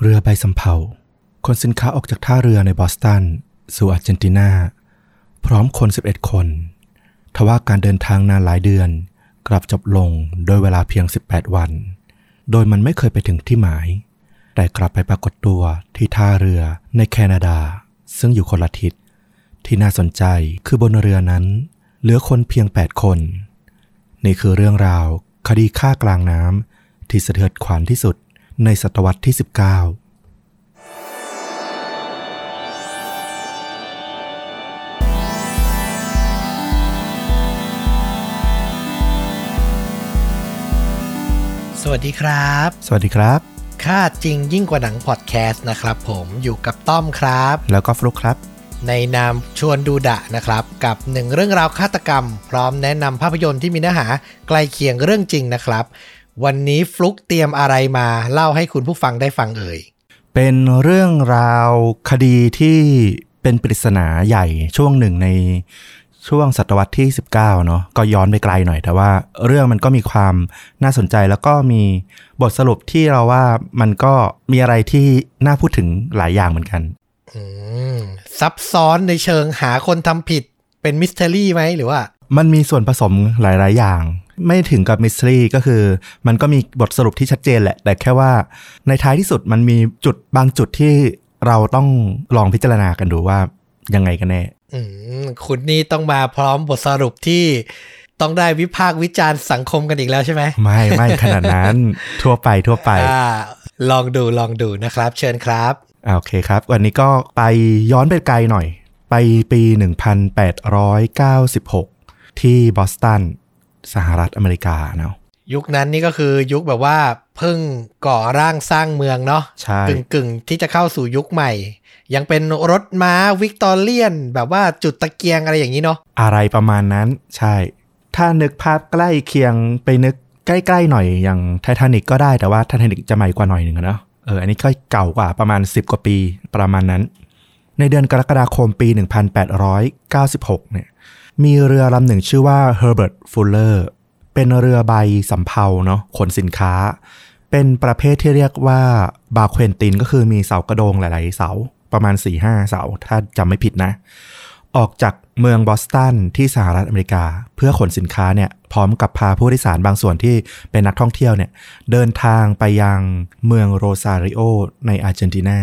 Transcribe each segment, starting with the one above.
เรือใบสำเภาคนสินค้าออกจากท่าเรือในบอสตัน สู่อาร์เจนตินา พร้อมคน 11 คน ทว่าการเดินทางนานหลายเดือน กลับจบลงโดยเวลาเพียง 18 วัน โดยมันไม่เคยไปถึงที่หมาย แต่กลับไปปรากฏตัวที่ท่าเรือในแคนาดา ซึ่งอยู่คนละทิศ ที่น่าสนใจคือบนเรือนั้น เหลือคนเพียง 8 คน นี่คือเรื่องราว คดีฆ่ากลางน้ำที่สะเทือนขวัญที่สุด ในศตวรรษที่ 19สวัสดีครับ สวัสดีครับ ค่าจริงยิ่งกว่าหนังพอดแคสต์นะครับผมอยู่กับต้อมครับ แล้วก็ฟลุกครับ ในนามชวนดูดะนะครับ กับหนึ่งเรื่องราวฆาตกรรม พร้อมแนะนำภาพยนตร์ที่มีเนื้อหาใกล้เคียงเรื่องจริงนะครับ วันนี้ฟลุกเตรียมอะไรมาเล่าให้คุณผู้ฟังได้ฟังเอ่ย เป็นเรื่องราวคดีที่เป็นปริศนาใหญ่ช่วงหนึ่งในช่วงศตวรรษที่ 19 เนาะก็ย้อนไปไกลหน่อย แต่ว่าเรื่องมันก็มีความน่าสนใจแล้วก็มีบทสรุปที่เราว่ามันก็มีอะไรที่น่าพูดถึงหลายอย่างเหมือนกันอืมซับซ้อนในเชิงหาคนทำผิดเป็น mystery ไหมหรือว่า มันมีส่วนผสมหลาย ๆ อย่าง ไม่ถึงกับ mystery ก็คือ มันก็มีบทสรุปที่ชัดเจนแหละ แต่แค่ว่าในท้ายที่สุดมันมีจุดบางจุดที่เราต้องลองพิจารณากันดูว่ายังไงกันแน่อืมคุณนี่ต้องมาพร้อมบทสรุปที่ต้องได้วิพากษ์วิจารณ์สังคมกันอีกแล้วใช่ไหมไม่ไม่ขนาดนั้น ทั่วไปทั่วไปอ่าลองดูลองดูนะครับ เชิญครับอ่าโอเคครับ วันนี้ก็ไปย้อนไปไกลหน่อย ไปปี 1896 ที่บอสตัน สหรัฐอเมริกาเนาะยุคนั้นนี่ก็คือยุคแบบว่าเพิ่งก่อร่างสร้างเมืองเนาะใช่กึ่งกึ่งๆที่จะเข้าสู่ยุคใหม่ ยังเป็นรถม้าวิกตอเรียน แบบว่าจุดตะเกียงอะไรอย่างนี้เนาะอะไรประมาณนั้นใช่ ถ้านึกภาพใกล้เคียงไปนึกใกล้ๆหน่อยอย่างไททานิกก็ได้แต่ว่าไททานิกจะใหม่กว่าหน่อยหนึ่งอะเนาะเอออันนี้ก็เก่ากว่าประมาณ 10 กว่าปีประมาณนั้น ในเดือนกรกฎาคมปี 1896เนี่ย มีเรือลำหนึ่งชื่อว่า Herbert Fuller เป็นเรือใบสำเภาเนาะขนสินค้า เป็นประเภทที่เรียกว่าบาเควนตินก็คือมีเสากระโดงหลาย ๆ เสาประมาณ 4-5 เสา ถ้าจำไม่ผิดนะ ออกจากเมืองบอสตันที่สหรัฐอเมริกา เพื่อขนสินค้าเนี่ยพร้อมกับพาผู้โดยสารบางส่วนที่เป็นนักท่องเที่ยวเนี่ยเดินทางไปยังเมืองโรซาริโอในอาร์เจนตินา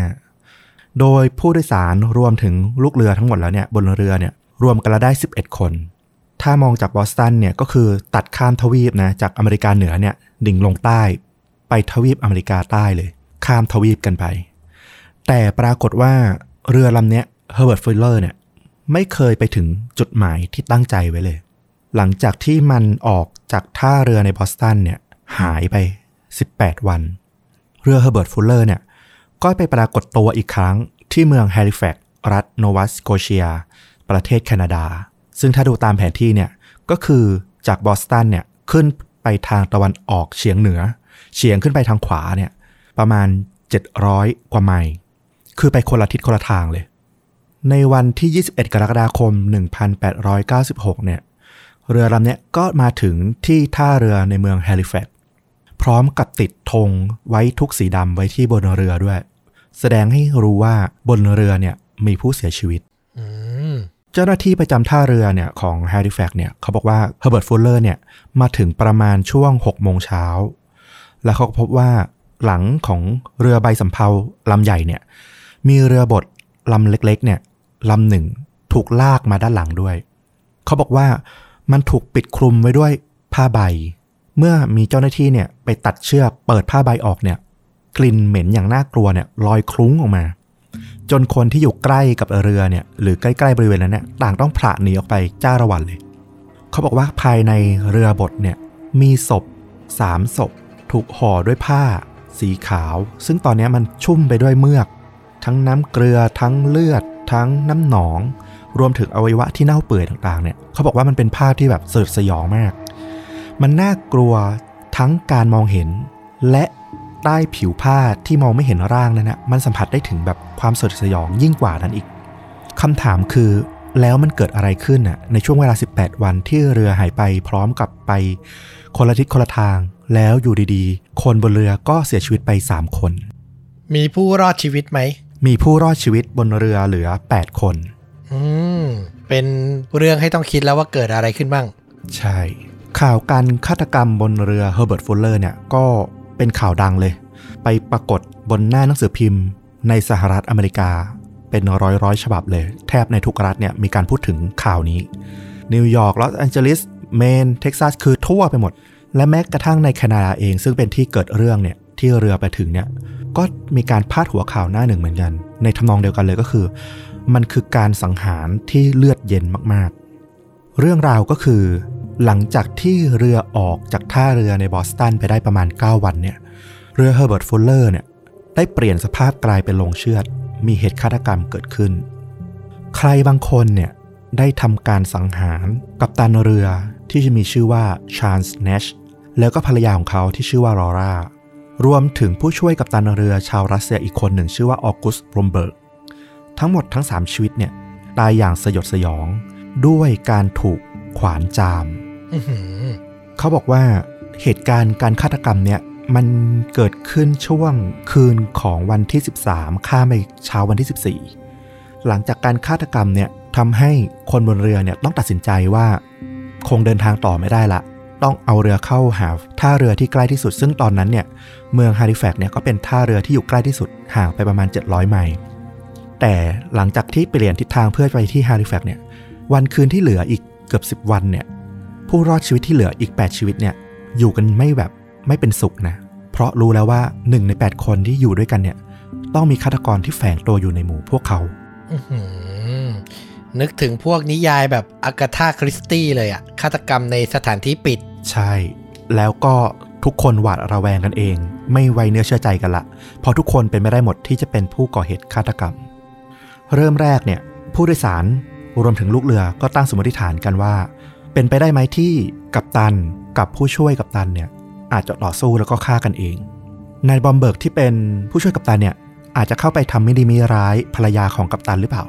โดยผู้โดยสารรวมถึงลูกเรือทั้งหมดแล้วเนี่ยบนเรือเนี่ย รวมกันแล้วได้ 11 คน ถ้ามองจากบอสตันเนี่ยก็คือตัดข้ามทวีปนะจากอเมริกาเหนือเนี่ยดิ่งลงใต้ ไปทวีปอเมริกาใต้เลย ข้ามทวีปกันไป แต่ปรากฏว่าเรือลำเนี้ยเฮอร์เบิร์ตฟูลเลอร์เนี่ยไม่เคยไปถึงจุดหมายที่ตั้งใจไว้เลย หลังจากที่มันออกจากท่าเรือในบอสตันเนี่ยหายไป 18 วัน เรือเฮอร์เบิร์ตฟูลเลอร์เนี่ยก็ไปปรากฏตัวอีกครั้งที่เมืองแฮลิแฟกซ์รัฐโนวาสโกเชีย ประเทศแคนาดา ซึ่งถ้าดูตามแผนที่เนี่ยก็คือจากบอสตันเนี่ยขึ้นไปทางตะวันออกเฉียงเหนือ เฉียงขึ้นไปทางขวาเนี่ยประมาณ 700 กว่าไมล์คือไปคนละทิศคนละทางเลย ในวันที่ 21 กรกฎาคม 1896 เนี่ยเรือลำเนี้ยก็มาถึงที่ท่าเรือในเมืองแฮลิแฟกซ์พร้อมกับติดธงไว้ทุกข์สีดำไว้ที่บนเรือด้วย แสดงให้รู้ว่าบนเรือเนี่ยมีผู้เสียชีวิต เจ้าหน้าที่ประจำท่าเรือเนี่ยของแฮลิแฟกซ์เนี่ยเขาบอกว่าเฮอร์เบิร์ตฟูลเลอร์เนี่ยมาถึงประมาณช่วง6โมงเช้า แล้วเขาพบว่าหลังของเรือใบสำเภาลำใหญ่เนี่ยมีเรือบดลำเล็กๆเนี่ยลำหนึ่งถูกลากมาด้านหลังด้วย เขาบอกว่ามันถูกปิดคลุมไว้ด้วยผ้าใบ เมื่อมีเจ้าหน้าที่เนี่ยไปตัดเชือกเปิดผ้าใบออกเนี่ยกลิ่นเหม็นอย่างน่ากลัวเนี่ยลอยคลุ้งออกมา จนคนที่อยู่ใกล้กับเรือเนี่ยหรือใกล้ๆบริเวณนั้นเนี่ยต่างต้องผละหนีออกไปจ้าระวันเลย เขาบอกว่าภายในเรือบดเนี่ยมีศพสามศพ ถูกห่อด้วยผ้า สีขาว ซึ่งตอนนี้มันชุ่มไปด้วยเมือก ทั้งน้ำเกลือทั้งเลือด ทั้งน้ำหนอง รวมถึงอวัยวะที่เน่าเปื่อยต่างๆเนี่ยเขาบอกว่ามันเป็นภาพที่แบบสยดสยองมาก มันน่ากลัวทั้งการมองเห็น และ ใต้ผิวผ้าที่มองไม่เห็นร่างนั้นนะมันสัมผัสได้ถึงแบบความสยดสยองยิ่งกว่านั้นอีกคำถามคือแล้วมันเกิดอะไรขึ้นน่ะในช่วงเวลา 18 วันที่เรือหายไปพร้อมกับไป คนละทิศคนละทาง แล้วอยู่ดีๆ คนบนเรือก็เสียชีวิตไป 3 คน มีผู้รอดชีวิตไหม มีผู้รอดชีวิตบนเรือเหลือ 8 คน อืม เป็นเรื่องให้ต้องคิดแล้วว่าเกิดอะไรขึ้นบ้าง ใช่ ข่าวการฆาตกรรมบนเรือเฮอร์เบิร์ตฟูลเลอร์เนี่ยก็ เป็นข่าวดังเลย ไปปรากฏบนหน้าหนังสือพิมพ์ ในสหรัฐอเมริกา เป็นร้อยร้อยฉบับเลย แทบในทุกรัฐเนี่ยมีการพูดถึงข่าวนี้ นิวยอร์กลอสแอนเจลิสเมนเท็กซัสคือทั่วไปหมด และแม้กระทั่งในแคนาดาเอง ซึ่งเป็นที่เกิดเรื่องเนี่ยที่เรือไปถึงเนี่ยก็มีการพาดหัวข่าวหน้าหนึ่งเหมือนกัน ในทำนองเดียวกันเลยก็คือ มันคือการสังหารที่เลือดเย็นมากๆ เรื่องราวก็คือ หลังจากที่เรือออกจากท่าเรือในบอสตันไปได้ประมาณ 9 วันเนี่ยเรือเฮอร์เบิร์ตฟูลเลอร์เนี่ยได้เปลี่ยนสภาพกลายเป็นโรงเชือด มีเหตุฆาตกรรมเกิดขึ้น ใครบางคนเนี่ยได้ทำการสังหารกัปตันเรือที่จะมีชื่อว่าชาร์ลส์แนชแล้วก็ภรรยาของเขาที่ชื่อว่าลอร่ารวมถึงผู้ช่วยกัปตันเรือชาวรัสเซียอีกคนหนึ่งชื่อว่าออกัสต์บลอมเบิร์กทั้งหมดทั้ง 3 ชีวิตเนี่ยตายอย่างสยดสยอง ด้วยการถูกขวานจาม เขาบอกว่าเหตุการณ์การฆาตกรรมเนี่ยมันเกิดขึ้นช่วงคืนของวันที่ 13 ข้ามไปเช้าวันที่ 14 หลังจากการฆาตกรรมเนี่ยทำให้คนบนเรือเนี่ยต้องตัดสินใจว่า คงเดินทางต่อไม่ได้ละ ต้องเอาเรือเข้าหาท่าเรือที่ใกล้ที่สุด ซึ่งตอนนั้นเนี่ยเมืองฮาริแฟกซ์เนี่ยก็เป็นท่าเรือที่อยู่ใกล้ที่สุดห่างไปประมาณ 700 ไมล์แต่หลังจากที่เปลี่ยนทิศทางเพื่อไปที่ฮาริแฟกซ์เนี่ยวันคืนที่เหลืออีกเกือบ 10 วันเนี่ย ผู้รอดชีวิตที่เหลืออีก 8 ชีวิตเนี่ยอยู่กันไม่แบบไม่เป็นสุขนะ เพราะรู้แล้วว่า 1 ใน 8 คนที่อยู่ด้วยกันเนี่ย ต้องมีฆาตกรที่แฝงตัวอยู่ในหมู่พวกเขาอื้อหือนึกถึงพวกนิยายแบบอากาธาคริสตี้เลยอะฆาตกรรมในสถานที่ปิด ใช่ แล้วก็ทุกคนหวาดระแวงกันเอง ไม่ไว้เนื้อเชื่อใจกันละเพราะทุกคนเป็นไม่ได้หมดที่จะเป็นผู้ก่อเหตุฆาตกรรม เริ่มแรกเนี่ย ผู้โดยสารรวมถึงลูกเรือก็ตั้งสมมติฐานกันว่า เป็นไปได้ไหมที่กัปตันกับผู้ช่วยกัปตันเนี่ยอาจจะต่อสู้แล้วก็ฆ่ากันเองนายบอมเบิร์กที่เป็นผู้ช่วยกัปตันเนี่ยอาจจะเข้าไปทำไม่ดีไม่ร้ายภรรยาของกัปตันหรือเปล่า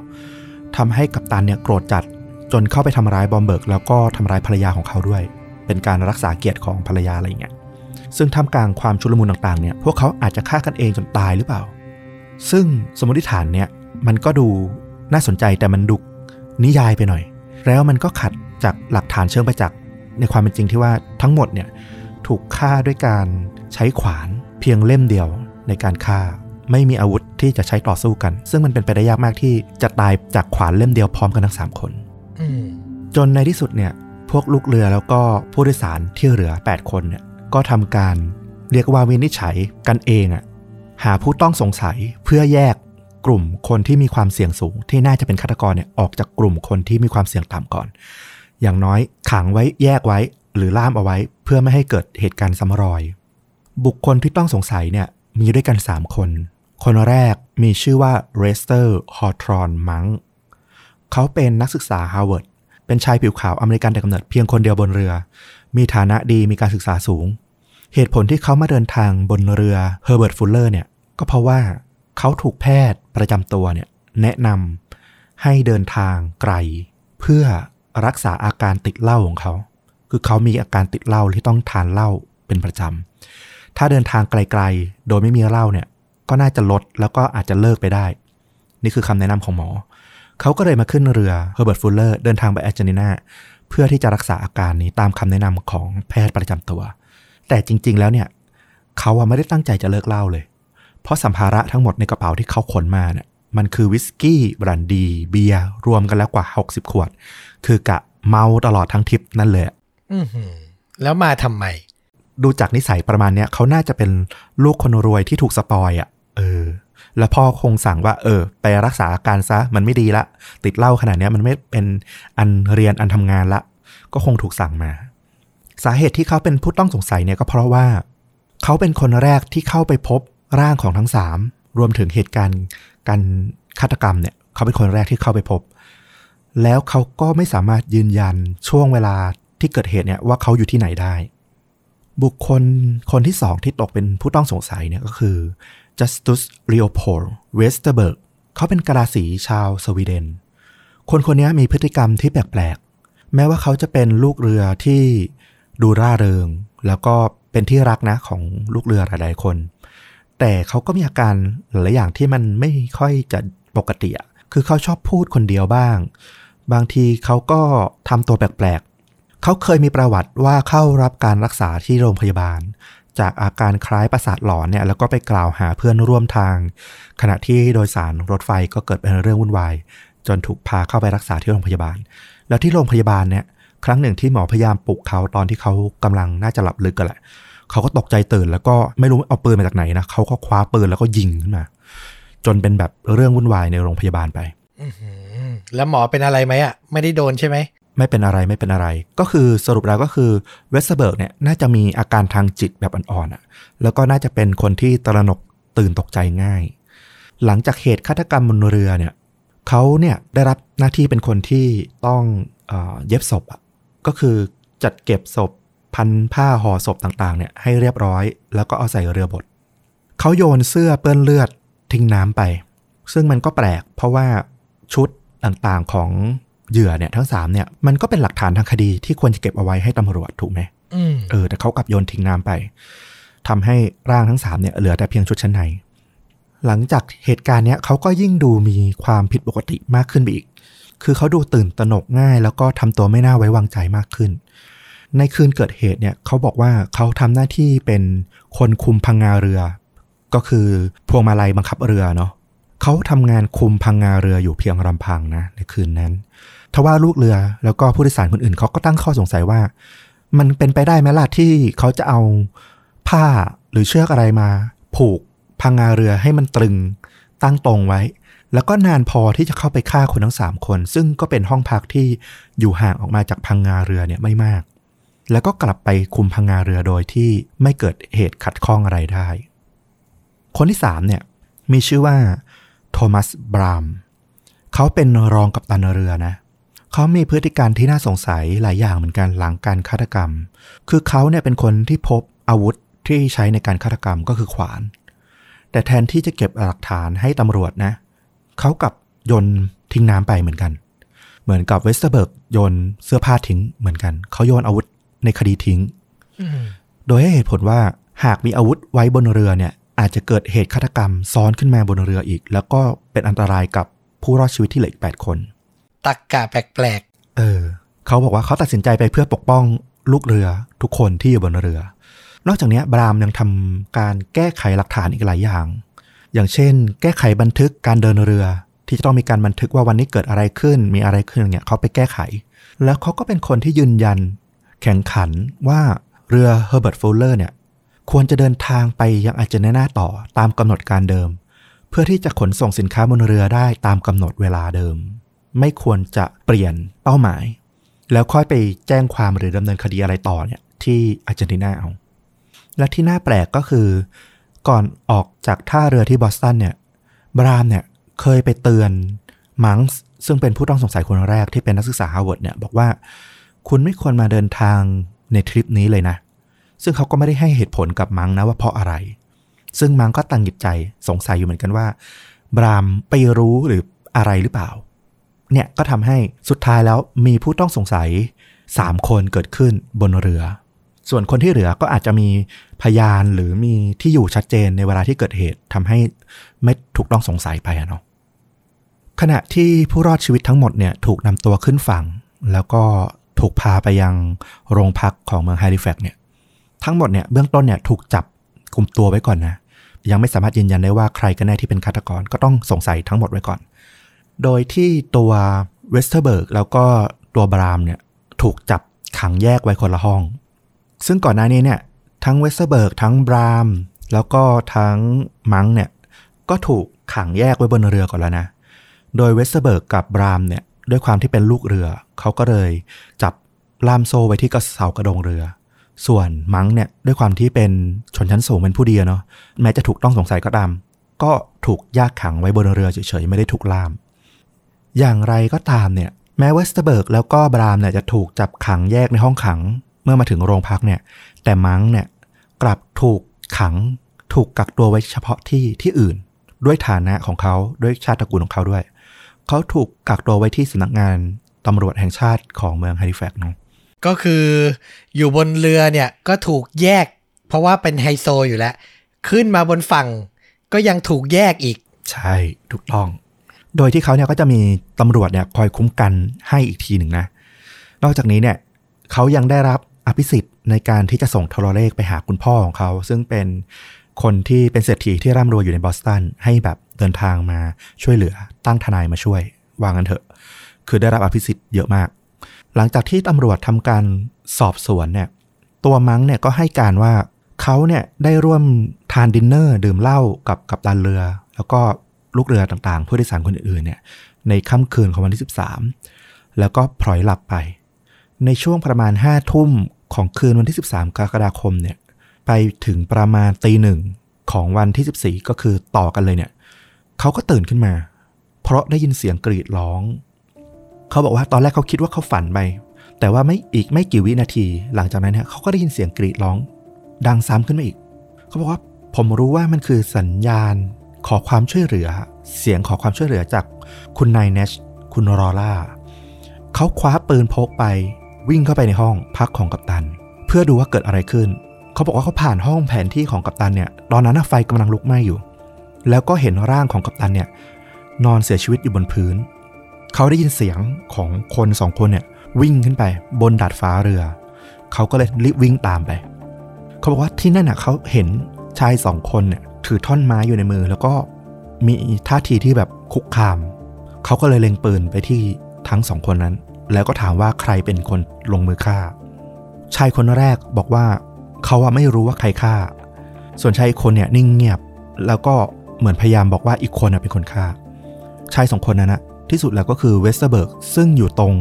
ทำให้กัปตันเนี่ยโกรธจัดจนเข้าไปทำร้ายบอมเบิร์กแล้วก็ทำร้ายภรรยาของเขาด้วย เป็นการรักษาเกียรติของภรรยาอะไรเงี้ยซึ่งท่ามกลางความชุลมุนต่างๆเนี่ยพวกเขาอาจจะฆ่ากันเองจนตายหรือเปล่า ซึ่งสมมติฐานเนี่ยมันก็ดูน่าสนใจแต่มันดุนิยายไปหน่อย แล้วมันก็ขัดจากหลักฐานเชิงประจักษ์ในความเป็นจริงที่ว่าทั้งหมดเนี่ยถูกฆ่าด้วยการใช้ขวานเพียงเล่มเดียวในการฆ่า ไม่มีอาวุธที่จะใช้ต่อสู้กัน ซึ่งมันเป็นไปได้ยากมากที่จะตายจากขวานเล่มเดียวพร้อมกันทั้งสามคนจนในที่สุดเนี่ย พวกลูกเรือแล้วก็ผู้โดยสารที่เหลือ 8 คนเนี่ยก็ทำการเรียกว่าวินิจฉัยกันเองอะหาผู้ต้องสงสัยเพื่อแยก กลุ่มคนที่มีความเสี่ยงสูง ที่น่าจะเป็นฆาตกรเนี่ยออกจากกลุ่มคนที่มีความเสี่ยงต่ำก่อน อย่างน้อยขังไว้แยกไว้ หรือล่ามเอาไว้ เพื่อไม่ให้เกิดเหตุการณ์ซ้ำรอย บุคคลที่ต้องสงสัยเนี่ยมีด้วยกัน 3 คน คนแรกมีชื่อว่าเลสเตอร์ฮอว์ธอร์นมังก์เขาเป็นนักศึกษาฮาร์วาร์ดเป็นชายผิวขาวอเมริกันแต่กำเนิดเพียงคนเดียวบนเรือ มีฐานะดีมีการศึกษาสูง เหตุผลที่เขามาเดินทางบนเรือเฮอร์เบิร์ตฟูลเลอร์เนี่ยก็เพราะว่า เขาถูกแพทย์ประจำตัวเนี่ยแนะนำให้เดินทางไกล เพื่อรักษาอาการติดเหล้าของเขา คือเขามีอาการติดเหล้าที่ต้องทานเหล้าเป็นประจำ ถ้าเดินทางไกลๆ โดยไม่มีเหล้าเนี่ย ก็น่าจะลดแล้วก็อาจจะเลิกไปได้ นี่คือคำแนะนำของหมอ เขาก็เลยมาขึ้นเรือเฮอร์เบิร์ตฟูลเลอร์เดินทางไปอาร์เจนตินาเพื่อที่จะรักษาอาการนี้ตามคำแนะนำของแพทย์ประจำตัว แต่จริง ๆ แล้วเนี่ย เขาไม่ได้ตั้งใจจะเลิกเหล้าเลย เพราะสัมภาระทั้งหมดในกระเป๋าที่เขาขนมาเนี่ยมันคือวิสกี้บรันดี เบียร์รวมกันแล้วกว่า 60 ขวด คือกะเมาตลอดทั้งทริปนั่นเลยอะอือหือแล้วมาทำไม ดูจากนิสัยประมาณเนี้ยเขาน่าจะเป็นลูกคนรวยที่ถูกสปอยอะ่ะ เออ แล้วพ่อคงสั่งว่า เออ ไปรักษาอาการซะมันไม่ดีละ ติดเหล้าขนาดเนี้ยมันไม่เป็นอันเรียนอันทำงานละ ก็คงถูกสั่งมา สาเหตุที่เขาเป็นผู้ต้องสงสัยเนี่ยก็เพราะว่า เขาเป็นคนแรกที่เข้าไปพบ ร่างของทั้งสามรวมถึงเหตุการณ์การฆาตกรรมเนี่ยเขาเป็นคนแรกที่เข้าไปพบ แล้วเขาก็ไม่สามารถยืนยันช่วงเวลาที่เกิดเหตุเนี่ยว่าเขาอยู่ที่ไหนได้ บุคคลคนที่สองที่ตกเป็นผู้ต้องสงสัยเนี่ยก็คือ Justus Leopold Westerberg เขาเป็นกะลาสีชาวสวีเดน คนคนนี้มีพฤติกรรมที่แปลกๆ แม้ว่าเขาจะเป็นลูกเรือที่ดูร่าเริง แล้วก็เป็นที่รักนะของลูกเรือหลายๆคน แต่เขาก็มีอาการหลายอย่างที่มันไม่ค่อยจะปกติอะคือเขาชอบพูดคนเดียวบ้าง บางทีเขาก็ทำตัวแปลกๆ เขาเคยมีประวัติว่าเข้ารับการรักษาที่โรงพยาบาล จากอาการคล้ายประสาทหลอนเนี่ยแล้วก็ไปกล่าวหาเพื่อนร่วมทาง ขณะที่โดยสารรถไฟก็เกิดเป็นเรื่องวุ่นวาย จนถูกพาเข้าไปรักษาที่โรงพยาบาล แล้วที่โรงพยาบาลเนี่ยครั้งหนึ่งที่หมอพยายามปลุกเขาตอนที่เขากำลังน่าจะหลับลึกกันแหละ เขาก็ตกใจตื่นแล้วก็ไม่รู้เอาปืนมาจากไหนนะเขาก็คว้าปืนแล้วก็ยิงขึ้นมา จนเป็นแบบเรื่องวุ่นวายในโรงพยาบาลไปอืมแล้วหมอเป็นอะไรไหมอะไม่ได้โดนใช่ไหมไม่เป็นอะไรไม่เป็นอะไร ก็คือสรุปแล้วก็คือเวสเบิร์กเนี่ยน่าจะมีอาการทางจิตแบบอ่อนๆอะ แล้วก็น่าจะเป็นคนที่ตระหนกตื่นตกใจง่าย หลังจากเหตุฆาตกรรมบนเรือเนี่ยเขาเนี่ยได้รับหน้าที่เป็นคนที่ต้องเออเย็บศพอะก็คือจัดเก็บศพ พันผ้าห่อศพต่างๆเนี่ยให้เรียบร้อย แล้วก็เอาใส่เรือบดเขาโยนเสื้อเปื้อนเลือดทิ้งน้ำไป ซึ่งมันก็แปลก เพราะว่าชุดต่างๆของเหยื่อเนี่ยทั้งสามเนี่ยมันก็เป็นหลักฐานทางคดีที่ควรจะเก็บเอาไว้ให้ตำรวจถูกไหมอืมเออ แต่เขากลับโยนทิ้งน้ำไปทำให้ร่างทั้งสามเนี่ยเหลือแต่เพียงชุดชั้นในหลังจากเหตุการณ์เนี้ยเขาก็ยิ่งดูมีความผิดปกติมากขึ้นไปอีก คือเขาดูตื่นตระหนกง่าย แล้วก็ทำตัวไม่น่าไว้วางใจมากขึ้น ในคืนเกิดเหตุเนี่ยเขาบอกว่าเขาทำหน้าที่เป็นคนคุมพังงาเรือ ก็คือพวงมาลัยบังคับเรือเนาะเขาทำงานคุมพังงาเรืออยู่เพียงลำพังนะในคืนนั้นทว่าลูกเรือแล้วก็ผู้โดยสารคนอื่นเขาก็ตั้งข้อสงสัยว่า มันเป็นไปได้ไหมล่ะที่เขาจะเอาผ้าหรือเชือกอะไรมา ผูกพังงาเรือให้มันตรึงตั้งตรงไว้ แล้วก็นานพอที่จะเข้าไปฆ่าคนทั้งสามคน ซึ่งก็เป็นห้องพักที่อยู่ห่างออกมาจากพังงาเรือเนี่ยไม่มาก แล้วก็กลับไปคุมพังงาเรือโดยที่ไม่เกิดเหตุขัดข้องอะไรได้ คนที่สามเนี่ยมีชื่อว่าโทมัสบรามเขาเป็นรองกัปตันเรือนะเขามีพฤติการที่น่าสงสัยหลายอย่างเหมือนกันหลังการฆาตกรรม คือเขาเนี่ยเป็นคนที่พบอาวุธที่ใช้ในการฆาตกรรมก็คือขวาน แต่แทนที่จะเก็บหลักฐานให้ตำรวจนะเขากับโยนทิ้งน้ำไปเหมือนกัน เหมือนกับเวสเทอร์เบิร์กโยนเสื้อผ้าทิ้งเหมือนกัน เขาโยนอาวุธ ในคดีทิ้งอืมโดยให้เหตุผลว่าหากมีอาวุธไว้บนเรือเนี่ย อาจจะเกิดเหตุฆาตกรรมซ้อนขึ้นมาบนเรืออีก แล้วก็เป็นอันตรายกับผู้รอดชีวิตที่เหลืออีก8คนตรรกะแปลกเออ เขาบอกว่าเขาตัดสินใจไปเพื่อปกป้องลูกเรือทุกคนที่อยู่บนเรือ นอกจากนี้บรามยังทำการแก้ไขหลักฐานอีกหลายอย่าง อย่างเช่น แก้ไขบันทึกการเดินเรือ ที่จะต้องมีการบันทึกว่าวันนี้เกิดอะไรขึ้น มีอะไรขึ้นอย่างเงี้ยเขาไปแก้ไข แล้วเขาก็เป็นคนที่ยืนยัน แข็งขันว่าเรือเฮอร์เบิร์ตฟูลเลอร์เนี่ยควรจะเดินทางไปยังอาร์เจนตินาต่อตามกำหนดการเดิม เพื่อที่จะขนส่งสินค้าบนเรือได้ตามกำหนดเวลาเดิม ไม่ควรจะเปลี่ยนเป้าหมาย แล้วค่อยไปแจ้งความหรือดำเนินคดีอะไรต่อเนี่ยที่อาร์เจนตินาเอา และที่น่าแปลกก็คือ ก่อนออกจากท่าเรือที่บอสตันเนี่ยบรามเนี่ยเคยไปเตือนมังส์ซึ่งเป็นผู้ต้องสงสัยคนแรกที่เป็นนักศึกษาฮาร์วาร์ดเนี่ยบอกว่า คุณไม่ควรมาเดินทางในทริปนี้เลยนะ ซึ่งเขาก็ไม่ได้ให้เหตุผลกับมังนะว่าเพราะอะไร ซึ่งมังก็ตังหงิดใจสงสัยอยู่เหมือนกันว่า บรามไปรู้หรืออะไรหรือเปล่า เนี่ยก็ทำให้สุดท้ายแล้วมีผู้ต้องสงสัย3คนเกิดขึ้นบนเรือ ส่วนคนที่เหลือก็อาจจะมีพยานหรือมีที่อยู่ชัดเจนในเวลาที่เกิดเหตุทำให้ไม่ถูกต้องสงสัยไปอะเนาะขณะที่ผู้รอดชีวิตทั้งหมดเนี่ยถูกนำตัวขึ้นฝั่ง แล้วก็ ถูกพาไปยังโรงพักของเมืองไฮริแฟกเนี่ยทั้งหมดเนี่ยเบื้องต้นเนี่ยถูกจับกลุ่มตัวไว้ก่อนนะ ยังไม่สามารถยืนยันได้ว่าใครกันแน่ที่เป็นฆาตกรก็ต้องสงสัยทั้งหมดไว้ก่อน โดยที่ตัวเวสเทอร์เบิร์กแล้วก็ตัวบรามเนี่ยถูกจับขังแยกไว้คนละห้อง ซึ่งก่อนหน้านี้เนี่ยทั้งเวสเทอร์เบิร์กทั้งบรามแล้วก็ทั้งมังเนี่ยก็ถูกขังแยกไว้บนเรือก่อนแล้วนะ โดยเวสเทอร์เบิร์กกับบรามเนี่ย ด้วยความที่เป็นลูกเรือ เขาก็เลยจับล่ามโซ่ไว้ที่กับเสากระโดงเรือ ส่วนมังเนี่ยด้วยความที่เป็นชนชั้นสูงเป็นผู้ดีอะเนาะแม้จะถูกต้องสงสัยก็ตามก็ถูกแยกขังไว้บนเรือเฉยๆไม่ได้ถูกล่าม อย่างไรก็ตามเนี่ยแม้เวสเทอร์เบิร์กแล้วก็บรามเนี่ยจะถูกจับขังแยกในห้องขัง เมื่อมาถึงโรงพักเนี่ย แต่มังเนี่ยกลับถูกขังถูกกักตัวไว้เฉพาะที่ที่อื่น ด้วยฐานะของเขาด้วยชาติตระกูลของเขาด้วย เขาถูกกักตัวไว้ที่สำนักงานตำรวจแห่งชาติของเมืองแฮลิแฟกซ์เนาะๆก็คืออยู่บนเรือเนี่ยก็ถูกแยก เพราะว่าเป็นไฮโซอยู่แล้ว ขึ้นมาบนฝั่งก็ยังถูกแยกอีก ใช่ถูกต้อง โดยที่เขาเนี่ยก็จะมีตำรวจเนี่ยคอยคุ้มกันให้อีกทีหนึ่งนะ นอกจากนี้เนี่ยเขายังได้รับอภิสิทธิ์ในการที่จะส่งโทรเลขไปหาคุณพ่อของเขา ซึ่งเป็น คนที่เป็นเศรษฐีที่ร่ำรวยอยู่ในบอสตันให้แบบเดินทางมาช่วยเหลือตั้งทนายมาช่วยวางกันเถอะ คือได้รับอภิสิทธิ์เยอะมาก หลังจากที่ตำรวจทำการสอบสวนเนี่ยตัวมังเนี่ยก็ให้การว่าเขาเนี่ยได้ร่วมทานดินเนอร์ดื่มเหล้ากับกับตันเรือ แล้วก็ลูกเรือต่างๆ ผู้โดยสารคนอื่นๆเนี่ยในค่ำคืนของวันที่ 13 แล้วก็พลอยหลับไป ในช่วงประมาณ5้าทุ่มของคืนวันที่ 13 กรกฎาคมเนี่ย ไปถึงประมาณตีหนึ่งของวันที่ 14 ก็คือต่อกันเลยเนี่ยเขาก็ตื่นขึ้นมา เพราะได้ยินเสียงกรีดร้อง เขาบอกว่าตอนแรกเขาคิดว่าเขาฝันไป แต่ว่าไม่อีกไม่กี่วินาที หลังจากนั้นเนี่ยเขาก็ได้ยินเสียงกรีดร้อง ดังซ้ำขึ้นมาอีก เขาบอกว่าผมรู้ว่ามันคือสัญญาณขอความช่วยเหลือ เสียงขอความช่วยเหลือจากคุณนายเนชคุณรอล่าเขาคว้าปืนพกไป วิ่งเข้าไปในห้องพักของกัปตัน เพื่อดูว่าเกิดอะไรขึ้น เขาบอกว่าเขาผ่านห้องแผนที่ของกัปตันเนี่ย ตอนนั้นไฟกำลังลุกไหม้อยู่ แล้วก็เห็นร่างของกัปตันเนี่ย นอนเสียชีวิตอยู่บนพื้น เขาได้ยินเสียงของคนสองคนเนี่ย วิ่งขึ้นไปบนดาดฟ้าเรือ เขาก็เลยรีบวิ่งตามไป เขาบอกว่าที่นั่นน่ะเขาเห็นชายสองคนเนี่ยถือท่อนไม้อยู่ในมือ แล้วก็มีท่าทีที่แบบคุกคาม เขาก็เลยเล็งปืนไปที่ทั้งสองคนนั้น แล้วก็ถามว่าใครเป็นคนลงมือฆ่า ชายคนแรกบอกว่า เขาอะไม่รู้ว่าใครฆ่า ส่วนชายอีกคนเนี่ยนิ่งเงียบ แล้วก็เหมือนพยายามบอกว่าอีกคนเป็นคนฆ่า ชายสองคนนั้นนะที่สุดแล้วก็คือเวสเตอร์เบิร์กซึ่งอยู่ตรง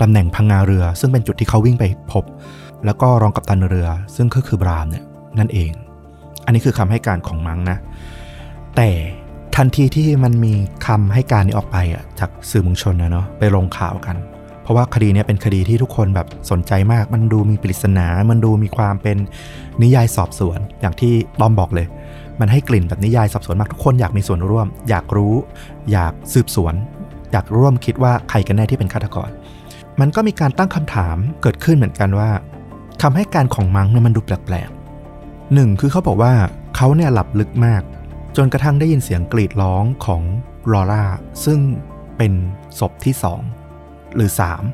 ตำแหน่งพังงาเรือ ซึ่งเป็นจุดที่เขาวิ่งไปพบ แล้วก็รองกัปตันเรือ ซึ่งก็คือบรามเนี่ยนั่นเอง อันนี้คือคำให้การของมังนะ แต่ทันทีที่มันมีคำให้การนี้ออกไปอะจากสื่อมวลชนนะเนาะไปลงข่าวกันเราะว่าคดีนี้เป็นคดีที่ทุกคนแบบสนใจมาก มันดูมีปริศนา มันดูมีความเป็นนิยายสอบสวน อย่างที่ต้อมบอกเลย มันให้กลิ่นแบบนิยายสอบสวนมาก ทุกคนอยากมีส่วนร่วม อยากรู้ อยากสืบสวน อยากร่วมคิดว่าใครกันแน่ที่เป็นฆาตกร มันก็มีการตั้งคำถามเกิดขึ้นเหมือนกันว่าคำให้การของมังเนี่ยมันดูแปลกๆหนึ่งคือเขาบอกว่าเขาเนี่ยหลับลึกมาก จนกระทั่งได้ยินเสียงกรีดร้องของลอร่าซึ่งเป็นศพที่สอง หรือ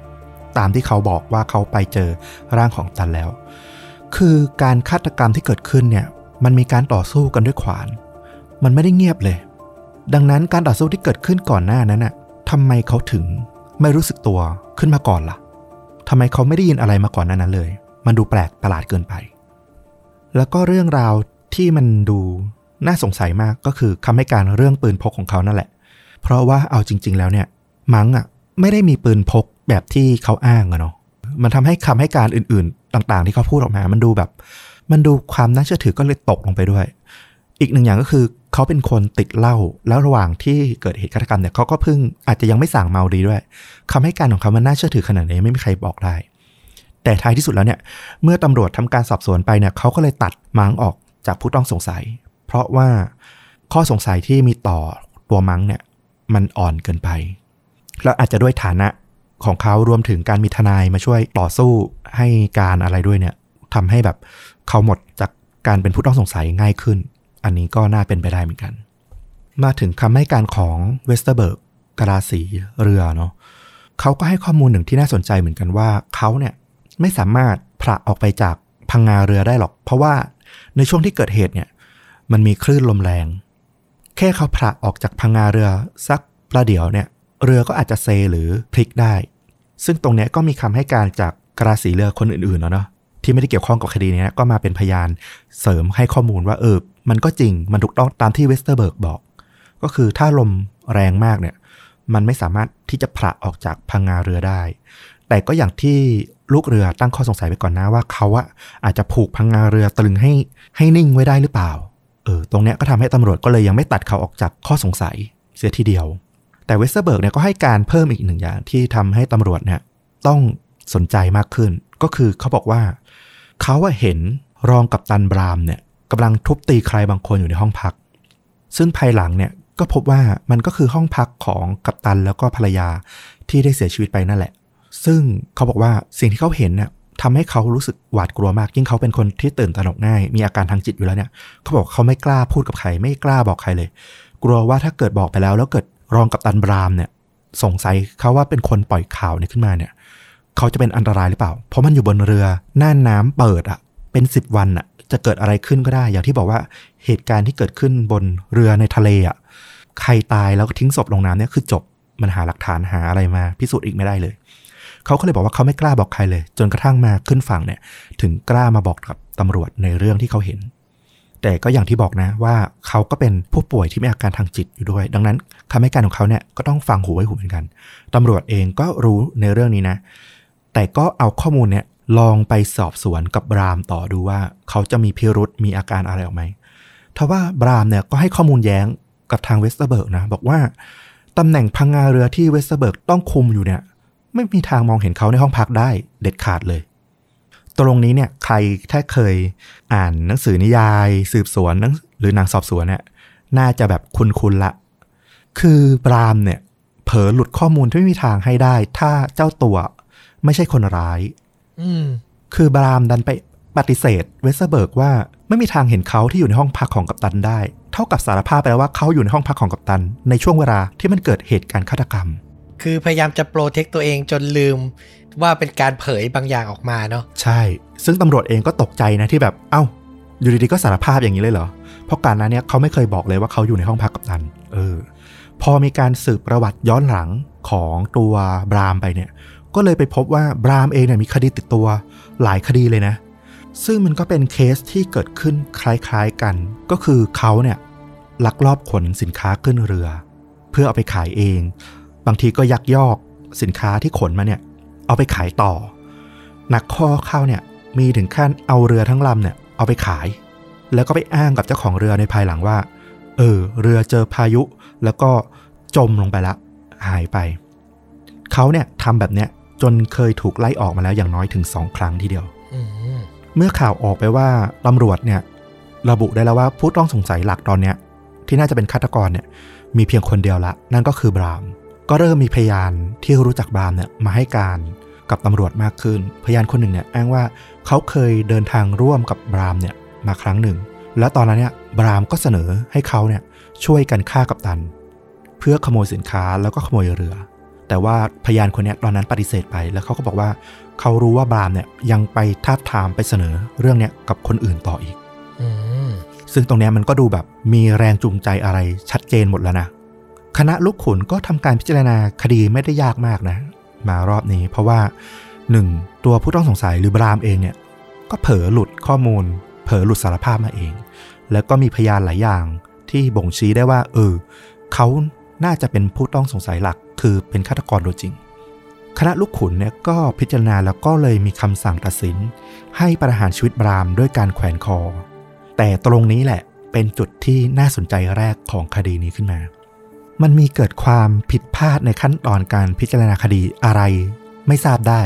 3 ตามที่เขาบอกว่าเขาไปเจอร่างของตันแล้ว คือการฆาตกรรมที่เกิดขึ้นเนี่ยมันมีการต่อสู้กันด้วยขวาน มันไม่ได้เงียบเลย ดังนั้นการต่อสู้ที่เกิดขึ้นก่อนหน้านั้นน่ะทำไมเขาถึงไม่รู้สึกตัวขึ้นมาก่อนล่ะทำไมเขาไม่ได้ยินอะไรมาก่อนนั้นเลย มันดูแปลกประหลาดเกินไป แล้วก็เรื่องราวที่มันดูน่าสงสัยมากก็คือคำให้การเรื่องปืนพกของเขานั่นแหละ เพราะว่าเอาจริง ๆ แล้วเนี่ย มังอะ ไม่ได้มีปืนพกแบบที่เขาอ้างอะเนาะมันทำให้คำให้การอื่น ๆ ต่าง ๆ ที่เขาพูดออกมา มันดูแบบ มันดูความน่าเชื่อถือก็เลยตกลงไปด้วย อีกหนึ่งอย่างก็คือเขาเป็นคนติดเหล้าแล้วระหว่างที่เกิดเหตุฆาตกรรมเนี่ยเขาก็เพิ่งอาจจะยังไม่สั่งเมาดีด้วยคำให้การของเขามันน่าเชื่อถือขนาดไหนไม่มีใครบอกได้ แต่ท้ายที่สุดแล้วเนี่ย เมื่อตำรวจทำการสอบสวนไปเนี่ยเขาก็เลยตัดมังออกจากผู้ต้องสงสัย เพราะว่าข้อสงสัยที่มีต่อตัวมังเนี่ย มันอ่อนเกินไป แล้วอาจจะด้วยฐานะของเขารวมถึงการมีทนายมาช่วยต่อสู้ให้การอะไรด้วยเนี่ยทำให้แบบเขาหมดจากการเป็นผู้ต้องสงสัยง่ายขึ้น อันนี้ก็น่าเป็นไปได้เหมือนกัน มาถึงคำให้การของเวสเตอร์เบิร์กกะลาสีเรือเนาะเขาก็ให้ข้อมูลหนึ่งที่น่าสนใจเหมือนกันว่าเขาเนี่ยไม่สามารถผละออกไปจากพังงาเรือได้หรอก เพราะว่าในช่วงที่เกิดเหตุเนี่ย มันมีคลื่นลมแรง แค่เขาผละออกจากพังงาเรือสักประเดี๋ยวเนี่ย เรือก็อาจจะเซหรือพลิกได้ ซึ่งตรงนี้ก็มีคำให้การจากกะลาสีเรือคนอื่นๆเนาะที่ไม่ได้เกี่ยวข้องกับคดีนี้ก็มาเป็นพยานเสริมให้ข้อมูลว่าเออมันก็จริงมันถูกต้องตามที่เวสเตอร์เบิร์กบอก ก็คือถ้าลมแรงมากเนี่ย มันไม่สามารถที่จะผละออกจากพังงาเรือได้ แต่ก็อย่างที่ลูกเรือตั้งข้อสงสัยไปก่อนนะว่าเขาอะอาจจะผูกพังงาเรือตรึงให้ให้นิ่งไว้ได้หรือเปล่า เออ ตรงเนี้ยก็ทำให้ตำรวจก็เลยยังไม่ตัดเขาออกจากข้อสงสัยเสียทีเดียว แต่เวสเตอร์เบิร์กเนี่ยก็ให้การเพิ่มอีกหนึ่งอย่างที่ทำให้ตำรวจเนี่ยต้องสนใจมากขึ้น ก็คือเขาบอกว่า เขาว่าเห็นรองกัปตันบรามเนี่ยกำลังทุบตีใครบางคนอยู่ในห้องพัก ซึ่งภายหลังเนี่ยก็พบว่ามันก็คือห้องพักของกัปตันแล้วก็ภรรยาที่ได้เสียชีวิตไปนั่นแหละ ซึ่งเขาบอกว่าสิ่งที่เขาเห็นเนี่ยทำให้เขารู้สึกหวาดกลัวมาก ยิ่งเขาเป็นคนที่ตื่นตระหนกง่าย มีอาการทางจิตอยู่แล้วเนี่ย เขาบอกเขาไม่กล้าพูดกับใคร ไม่กล้าบอกใครเลย กลัวว่าถ้าเกิดบอกไปแล้ว แล้วเกิด รองกับตันบรามเนี่ยสงสัยเขาว่าเป็นคนปล่อยข่าวเนี่ยขึ้นมาเนี่ยเขาจะเป็นอันตรายหรือเปล่า เพราะมันอยู่บนเรือหน้าน้ำเปิดอะเป็นสิบวันอะจะเกิดอะไรขึ้นก็ได้ อย่างที่บอกว่าเหตุการณ์ที่เกิดขึ้นบนเรือในทะเลอะใครตายแล้วทิ้งศพลงน้ำเนี่ยคือจบมันหาหลักฐานหาอะไรมา พิสูจน์อีกไม่ได้เลยเขาก็เลยบอกว่าเขาไม่กล้าบอกใครเลย จนกระทั่งมาขึ้นฝั่งเนี่ย ถึงกล้ามาบอกกับตำรวจในเรื่องที่เขาเห็น แต่ก็อย่างที่บอกนะว่าเขาก็เป็นผู้ป่วยที่มีอาการทางจิตอยู่ด้วย ดังนั้นคำให้การของเขาเนี่ยก็ต้องฟังหูไว้หูเหมือนกันตำรวจเองก็รู้ในเรื่องนี้นะ แต่ก็เอาข้อมูลเนี่ยลองไปสอบสวนกับบรามต่อดูว่า เขาจะมีพิรุธมีอาการอะไรออกไหมทว่าบรามเนี่ยก็ให้ข้อมูลแย้งกับทางเวสเตอร์เบิร์กนะ บอกว่าตำแหน่งพังงาเรือที่เวสเตอร์เบิร์กต้องคุมอยู่เนี่ย ไม่มีทางมองเห็นเขาในห้องพักได้เด็ดขาดเลย ตรงนี้เนี่ยใครถ้าเคยอ่านหนังสือนิยาย สืบสวนหนังหรือหนังสอบสวนเนี่ยน่าจะแบบคุ้นๆละ คือบรามเนี่ย เผลอหลุดข้อมูลที่ไม่มีทางให้ได้ ถ้าเจ้าตัวไม่ใช่คนร้าย อืมคือบรามดันไปปฏิเสธเวสเตอร์เบิร์กว่าไม่มีทางเห็นเขาที่อยู่ในห้องพักของกัปตันได้ เท่ากับสารภาพไปแล้วว่าเขาอยู่ในห้องพักของกัปตัน ในช่วงเวลาที่มันเกิดเหตุการณ์ฆาตกรรม คือพยายามจะ protect ตัวเองจนลืม ว่าเป็นการเผยบางอย่างออกมาเนาะใช่ ซึ่งตำรวจเองก็ตกใจนะที่แบบเอ้า อยู่ดีๆก็สารภาพอย่างนี้เลยเหรอ เพราะการนั้นเนี่ยเขาไม่เคยบอกเลยว่าเขาอยู่ในห้องพักกับตัน เออ พอมีการสืบประวัติย้อนหลังของตัวบรามไปเนี่ย ก็เลยไปพบว่าบรามเองเนี่ยมีคดีติดตัวหลายคดีเลยนะ ซึ่งมันก็เป็นเคสที่เกิดขึ้นคล้ายๆกัน ก็คือเขาเนี่ยลักลอบขนสินค้าขึ้นเรือ เพื่อเอาไปขายเอง บางทีก็ยักยอกสินค้าที่ขนมาเนี่ย เอาไปขายต่อหนักข้อเข้าเนี่ยมีถึงขั้นเอาเรือทั้งลำเนี่ยเอาไปขาย แล้วก็ไปอ้างกับเจ้าของเรือในภายหลังว่า เออ เรือเจอพายุ แล้วก็จมลงไปละ หายไป เขาเนี่ยทำแบบเนี้ยจนเคยถูกไล่ออกมาแล้วอย่างน้อยถึงสองครั้งทีเดียวอืมเมื่อข่าวออกไปว่าตำรวจเนี่ย ระบุได้แล้วว่าผู้ต้องสงสัยหลักตอนเนี้ยที่น่าจะเป็นฆาตกรเนี่ย มีเพียงคนเดียวละ นั่นก็คือบราม ก็เริ่มมีพยานที่รู้จักบรามเนี่ยมาให้การกับตำรวจมากขึ้น พยานคนหนึ่งเนี่ยอ้างว่าเขาเคยเดินทางร่วมกับบรามเนี่ยมาครั้งหนึ่ง แล้วตอนนั้นเนี่ยบรามก็เสนอให้เขาเนี่ยช่วยกันฆ่ากัปตัน เพื่อขโมยสินค้าแล้วก็ขโมยเรือ แต่ว่าพยานคนเนี้ยตอนนั้นปฏิเสธไป แล้วเขาก็บอกว่าเขารู้ว่าบรามเนี่ยยังไปทาบทามไปเสนอเรื่องเนี้ยกับคนอื่นต่ออีกอืมซึ่งตรงเนี้ยมันก็ดูแบบมีแรงจูงใจอะไรชัดเจนหมดแล้วนะ คณะลูกขุนก็ทำการพิจารณาคดีไม่ได้ยากมากนะ มารอบนี้เพราะว่า 1. ตัวผู้ต้องสงสัยหรือบรามเองเนี่ยก็เผลอหลุดข้อมูล เผลอหลุดสารภาพมาเอง แล้วก็มีพยานหลายอย่างที่บ่งชี้ได้ว่า เออเขาน่าจะเป็นผู้ต้องสงสัยหลัก คือเป็นฆาตกรโดยจริง คณะลูกขุนเนี่ยก็พิจารณาแล้วก็เลยมีคำสั่งตัดสิน ให้ประหารชีวิตบรามด้วยการแขวนคอ แต่ตรงนี้แหละเป็นจุดที่น่าสนใจแรกของคดีนี้ขึ้นมา มันมีเกิดความผิดพลาดในขั้นตอนการพิจารณาคดีอะไร ไม่ทราบได้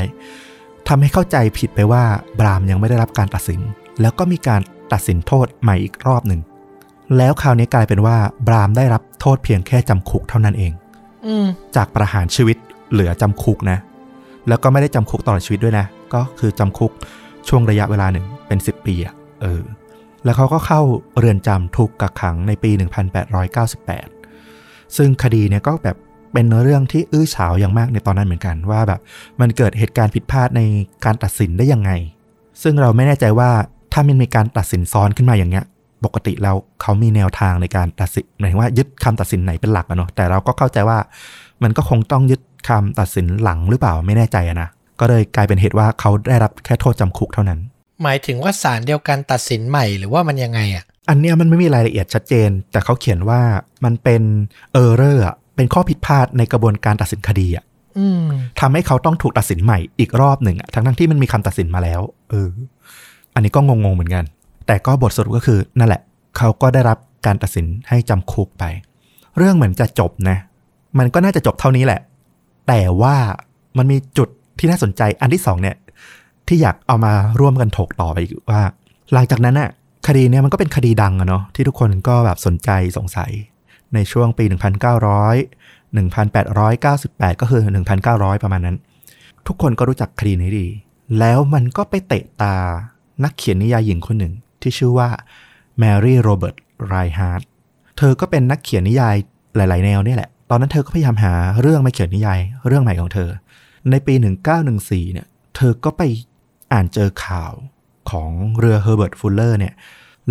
ทำให้เข้าใจผิดไปว่าบรามยังไม่ได้รับการตัดสิน แล้วก็มีการตัดสินโทษใหม่อีกรอบหนึ่ง แล้วคราวนี้กลายเป็นว่า บรามได้รับโทษเพียงแค่จำคุกเท่านั้นเองอืมจากประหารชีวิตเหลือจำคุกนะ แล้วก็ไม่ได้จำคุกตลอดชีวิตด้วยนะ ก็คือจำคุกช่วงระยะเวลาหนึ่งเป็น10ปีอะเออ แล้วเขาก็เข้าเรือนจำถูกกักขังในปี 1898 ซึ่งคดีเนี่ยก็แบบเป็นเรื่องที่อื้อฉาวอย่างมากในตอนนั้นเหมือนกันว่าแบบมันเกิดเหตุการณ์ผิดพลาดในการตัดสินได้ยังไง ซึ่งเราไม่แน่ใจว่าถ้ามันมีการตัดสินซ้อนขึ้นมาอย่างเงี้ย ปกติแล้วเขามีแนวทางในการตัดสินหมายถึงว่ายึดคำตัดสินไหนเป็นหลักอะเนาะแต่เราก็เข้าใจว่ามันก็คงต้องยึดคำตัดสินหลังหรือเปล่าไม่แน่ใจอะนะก็เลยกลายเป็นเหตุว่าเขาได้รับแค่โทษจำคุกเท่านั้น หมายถึงว่าศาลเดียวกันตัดสินใหม่หรือว่ามันยังไงอะ อันเนี้ยมันไม่มีรายละเอียดชัดเจน แต่เขาเขียนว่ามันเป็นเออร์เรอร์เป็นข้อผิดพลาดในกระบวนการตัดสินคดีอะอืมทำให้เขาต้องถูกตัดสินใหม่อีกรอบหนึ่งอะทั้งทั้งๆที่มันมีคำตัดสินมาแล้ว เออ อันนี้ก็งงๆเหมือนกัน แต่ก็บทสรุปก็คือนั่นแหละ เขาก็ได้รับการตัดสินให้จำคุกไป เรื่องเหมือนจะจบนะ มันก็น่าจะจบเท่านี้แหละ แต่ว่ามันมีจุดที่น่าสนใจอันที่สองเนี่ย ที่อยากเอามาร่วมกันถกต่อไปอีกว่า หลังจากนั้นน่ะ คดีเนี่ยมันก็เป็นคดีดังอะเนาะที่ทุกคนก็แบบสนใจสงสัยในช่วงปี 1900 1898 ก็คือ 1900 ประมาณนั้น ทุกคนก็รู้จักคดีนี้ดี แล้วมันก็ไปเตะตานักเขียนนิยายหญิงคนหนึ่ง ที่ชื่อว่าแมรี่โรเบิร์ตไรน์ฮาร์ตเธอก็เป็นนักเขียนนิยายหลาย ๆ แนวนี่แหละ ตอนนั้นเธอก็พยายามหาเรื่องมาเขียนนิยายเรื่องใหม่ของเธอ ในปี 1914 เนี่ย เธอก็ไปอ่านเจอข่าวของเรือเฮอร์เบิร์ตฟูลเลอร์เนี่ย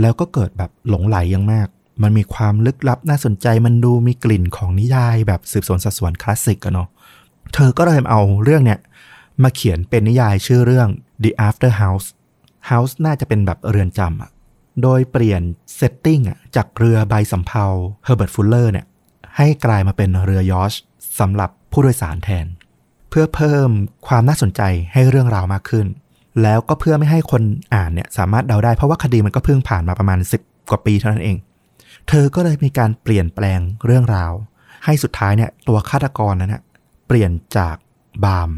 แล้วก็เกิดแบบหลงใหลอย่างมาก มันมีความลึกลับน่าสนใจมันดูมีกลิ่นของนิยายแบบสืบสวนสอบสวนคลาสสิกอะเนาะเธอก็เลยเอาเรื่องเนี่ยมาเขียนเป็นนิยายชื่อเรื่อง The After House House น่าจะเป็นแบบเรือนจำอะโดยเปลี่ยน setting อะจากเรือใบสำเภาเฮอร์เบิร์ตฟูลเลอร์เนี่ยให้กลายมาเป็นเรือยอชต์สำหรับผู้โดยสารแทน เพื่อเพิ่มความน่าสนใจให้เรื่องราวมากขึ้น แล้วก็เพื่อไม่ให้คนอ่านเนี่ยสามารถเดาได้เพราะว่าคดีมันก็เพิ่งผ่านมาประมาณ 10 กว่าปีเท่านั้นเอง เธอก็เลยมีการเปลี่ยนแปลงเรื่องราว ให้สุดท้ายเนี่ยตัวฆาตกรนั้นนะเปลี่ยนจากบราม